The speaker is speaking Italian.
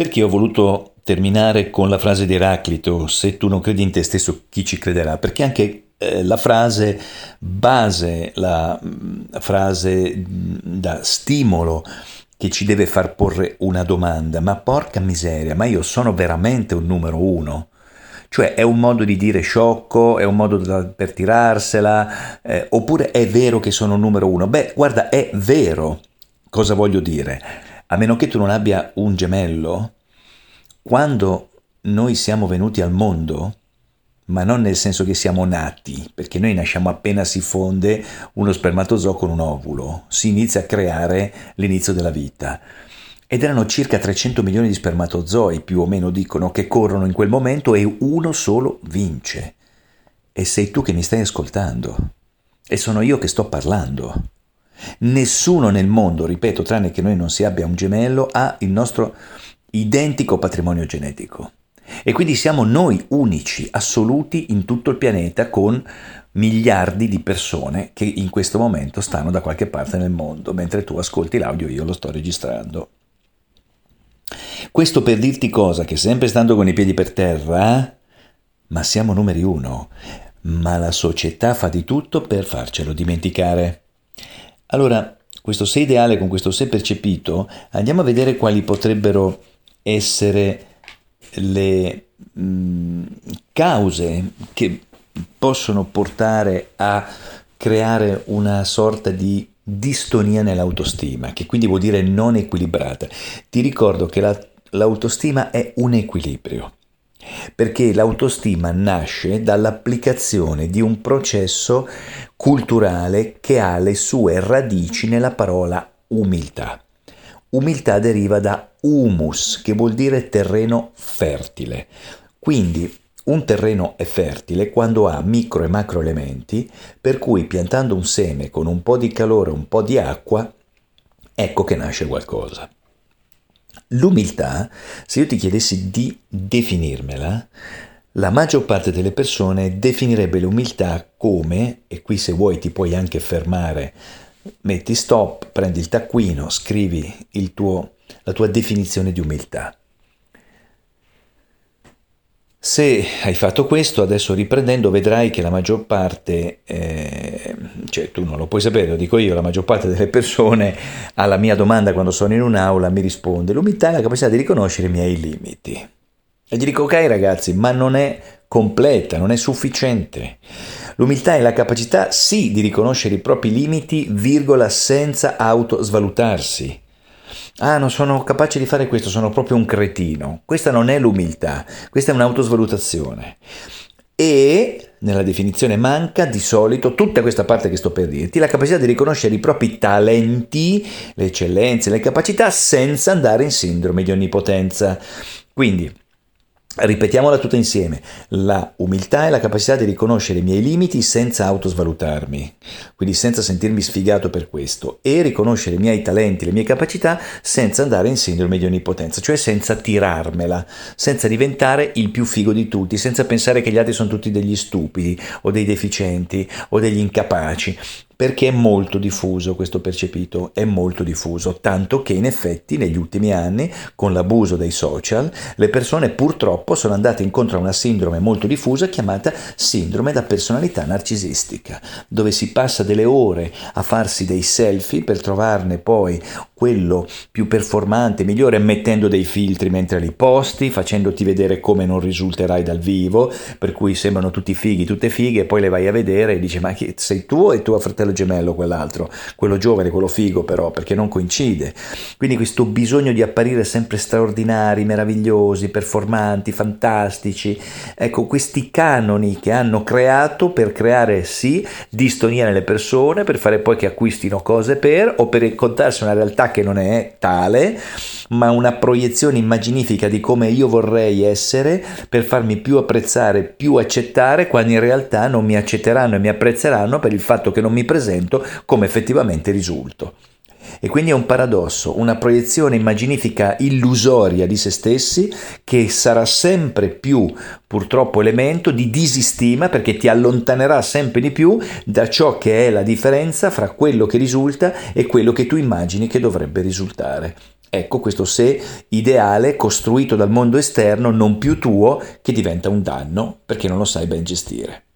Perché ho voluto terminare con la frase di Eraclito, se tu non credi in te stesso, chi ci crederà? Perché anche eh, la frase base, la, mm, frase mm, da stimolo che ci deve far porre una domanda, ma porca miseria, ma io sono veramente un numero uno? Cioè è un modo di dire sciocco, è un modo per tirarsela, eh, oppure è vero che sono un numero uno? Beh, guarda, è vero. Cosa voglio dire? A meno che tu non abbia un gemello, quando noi siamo venuti al mondo, ma non nel senso che siamo nati, perché noi nasciamo appena si fonde uno spermatozoo con un ovulo, si inizia a creare l'inizio della vita. Ed erano circa 300 milioni di spermatozoi, più o meno dicono, che corrono in quel momento e uno solo vince. E sei tu che mi stai ascoltando. E sono io che sto parlando. Nessuno nel mondo, ripeto, tranne che noi non si abbia un gemello, ha il nostro identico patrimonio genetico. E quindi siamo noi unici, assoluti in tutto il pianeta con miliardi di persone che in questo momento stanno da qualche parte nel mondo, mentre tu ascolti l'audio io lo sto registrando. Questo per dirti cosa, che sempre stando con i piedi per terra, ma siamo numeri uno, ma la società fa di tutto per farcelo dimenticare. Allora, questo sé ideale con questo sé percepito, andiamo a vedere quali potrebbero essere le mh, mm, cause che possono portare a creare una sorta di distonia nell'autostima, che quindi vuol dire non equilibrata. Ti ricordo che la, l'autostima è un equilibrio perché l'autostima nasce dall'applicazione di un processo culturale che ha le sue radici nella parola umiltà. Umiltà deriva da humus, che vuol dire terreno fertile. Quindi un terreno è fertile quando ha micro e macro elementi, per cui piantando un seme con un po' di calore e un po' di acqua, ecco che nasce qualcosa. L'umiltà, se io ti chiedessi di definirmela, la maggior parte delle persone definirebbe l'umiltà come, e qui se vuoi ti puoi anche fermare, metti stop, prendi il taccuino, scrivi tuo, la tua definizione di umiltà. Se hai fatto questo, adesso riprendendo, vedrai che la maggior parte, eh, cioè tu non lo puoi sapere, lo dico io, la maggior parte delle persone alla mia domanda quando sono in un'aula mi risponde l'umiltà è la capacità di riconoscere i miei limiti. E gli dico ok ragazzi, ma non è completa, non è sufficiente. L'umiltà è la capacità sì di riconoscere i propri limiti, virgola, senza autosvalutarsi ah non sono capace di fare questo, sono proprio un cretino. Questa non è l'umiltà, questa è un'autosvalutazione. E nella definizione manca di solito tutta questa parte che sto per dirti, la capacità di riconoscere i propri talenti, le eccellenze, le capacità senza andare in sindrome di onnipotenza. Quindi Ripetiamola tutta insieme. La umiltà è la capacità di riconoscere i miei limiti senza autosvalutarmi, quindi senza sentirmi sfigato per questo, e riconoscere i miei talenti, le mie capacità senza andare in sindrome di onnipotenza, cioè senza tirarmela, senza diventare il più figo di tutti, senza pensare che gli altri sono tutti degli stupidi o dei deficienti o degli incapaci, perché è molto diffuso questo percepito, è molto diffuso, tanto che in effetti negli ultimi anni, con l'abuso dei social, le persone purtroppo sono andate incontro a una sindrome molto diffusa chiamata sindrome da personalità narcisistica, dove si passa delle ore a farsi dei selfie per trovarne poi quello più performante, migliore, mettendo dei filtri mentre li posti, facendoti vedere come non risulterai dal vivo, per cui sembrano tutti fighi, tutte fighe, e poi le vai a vedere e dici ma chi, sei tu e tuo fratello gemello quell'altro, quello giovane, quello figo però, perché non coincide. Quindi questo bisogno di apparire sempre straordinari, meravigliosi, performanti, fantastici, ecco questi canoni che hanno creato per creare sì distonia nelle persone, per fare poi che acquistino cose per o per contarsi una realtà che non è tale, ma una proiezione immaginifica di come io vorrei essere per farmi più apprezzare, più accettare, quando in realtà non mi accetteranno e mi apprezzeranno per il fatto che non mi presento come effettivamente risulto. E quindi è un paradosso, una proiezione immaginifica illusoria di se stessi che sarà sempre più purtroppo elemento di disistima perché ti allontanerà sempre di più da ciò che è la differenza fra quello che risulta e quello che tu immagini che dovrebbe risultare. Ecco questo sé ideale costruito dal mondo esterno, non più tuo, che diventa un danno perché non lo sai ben gestire.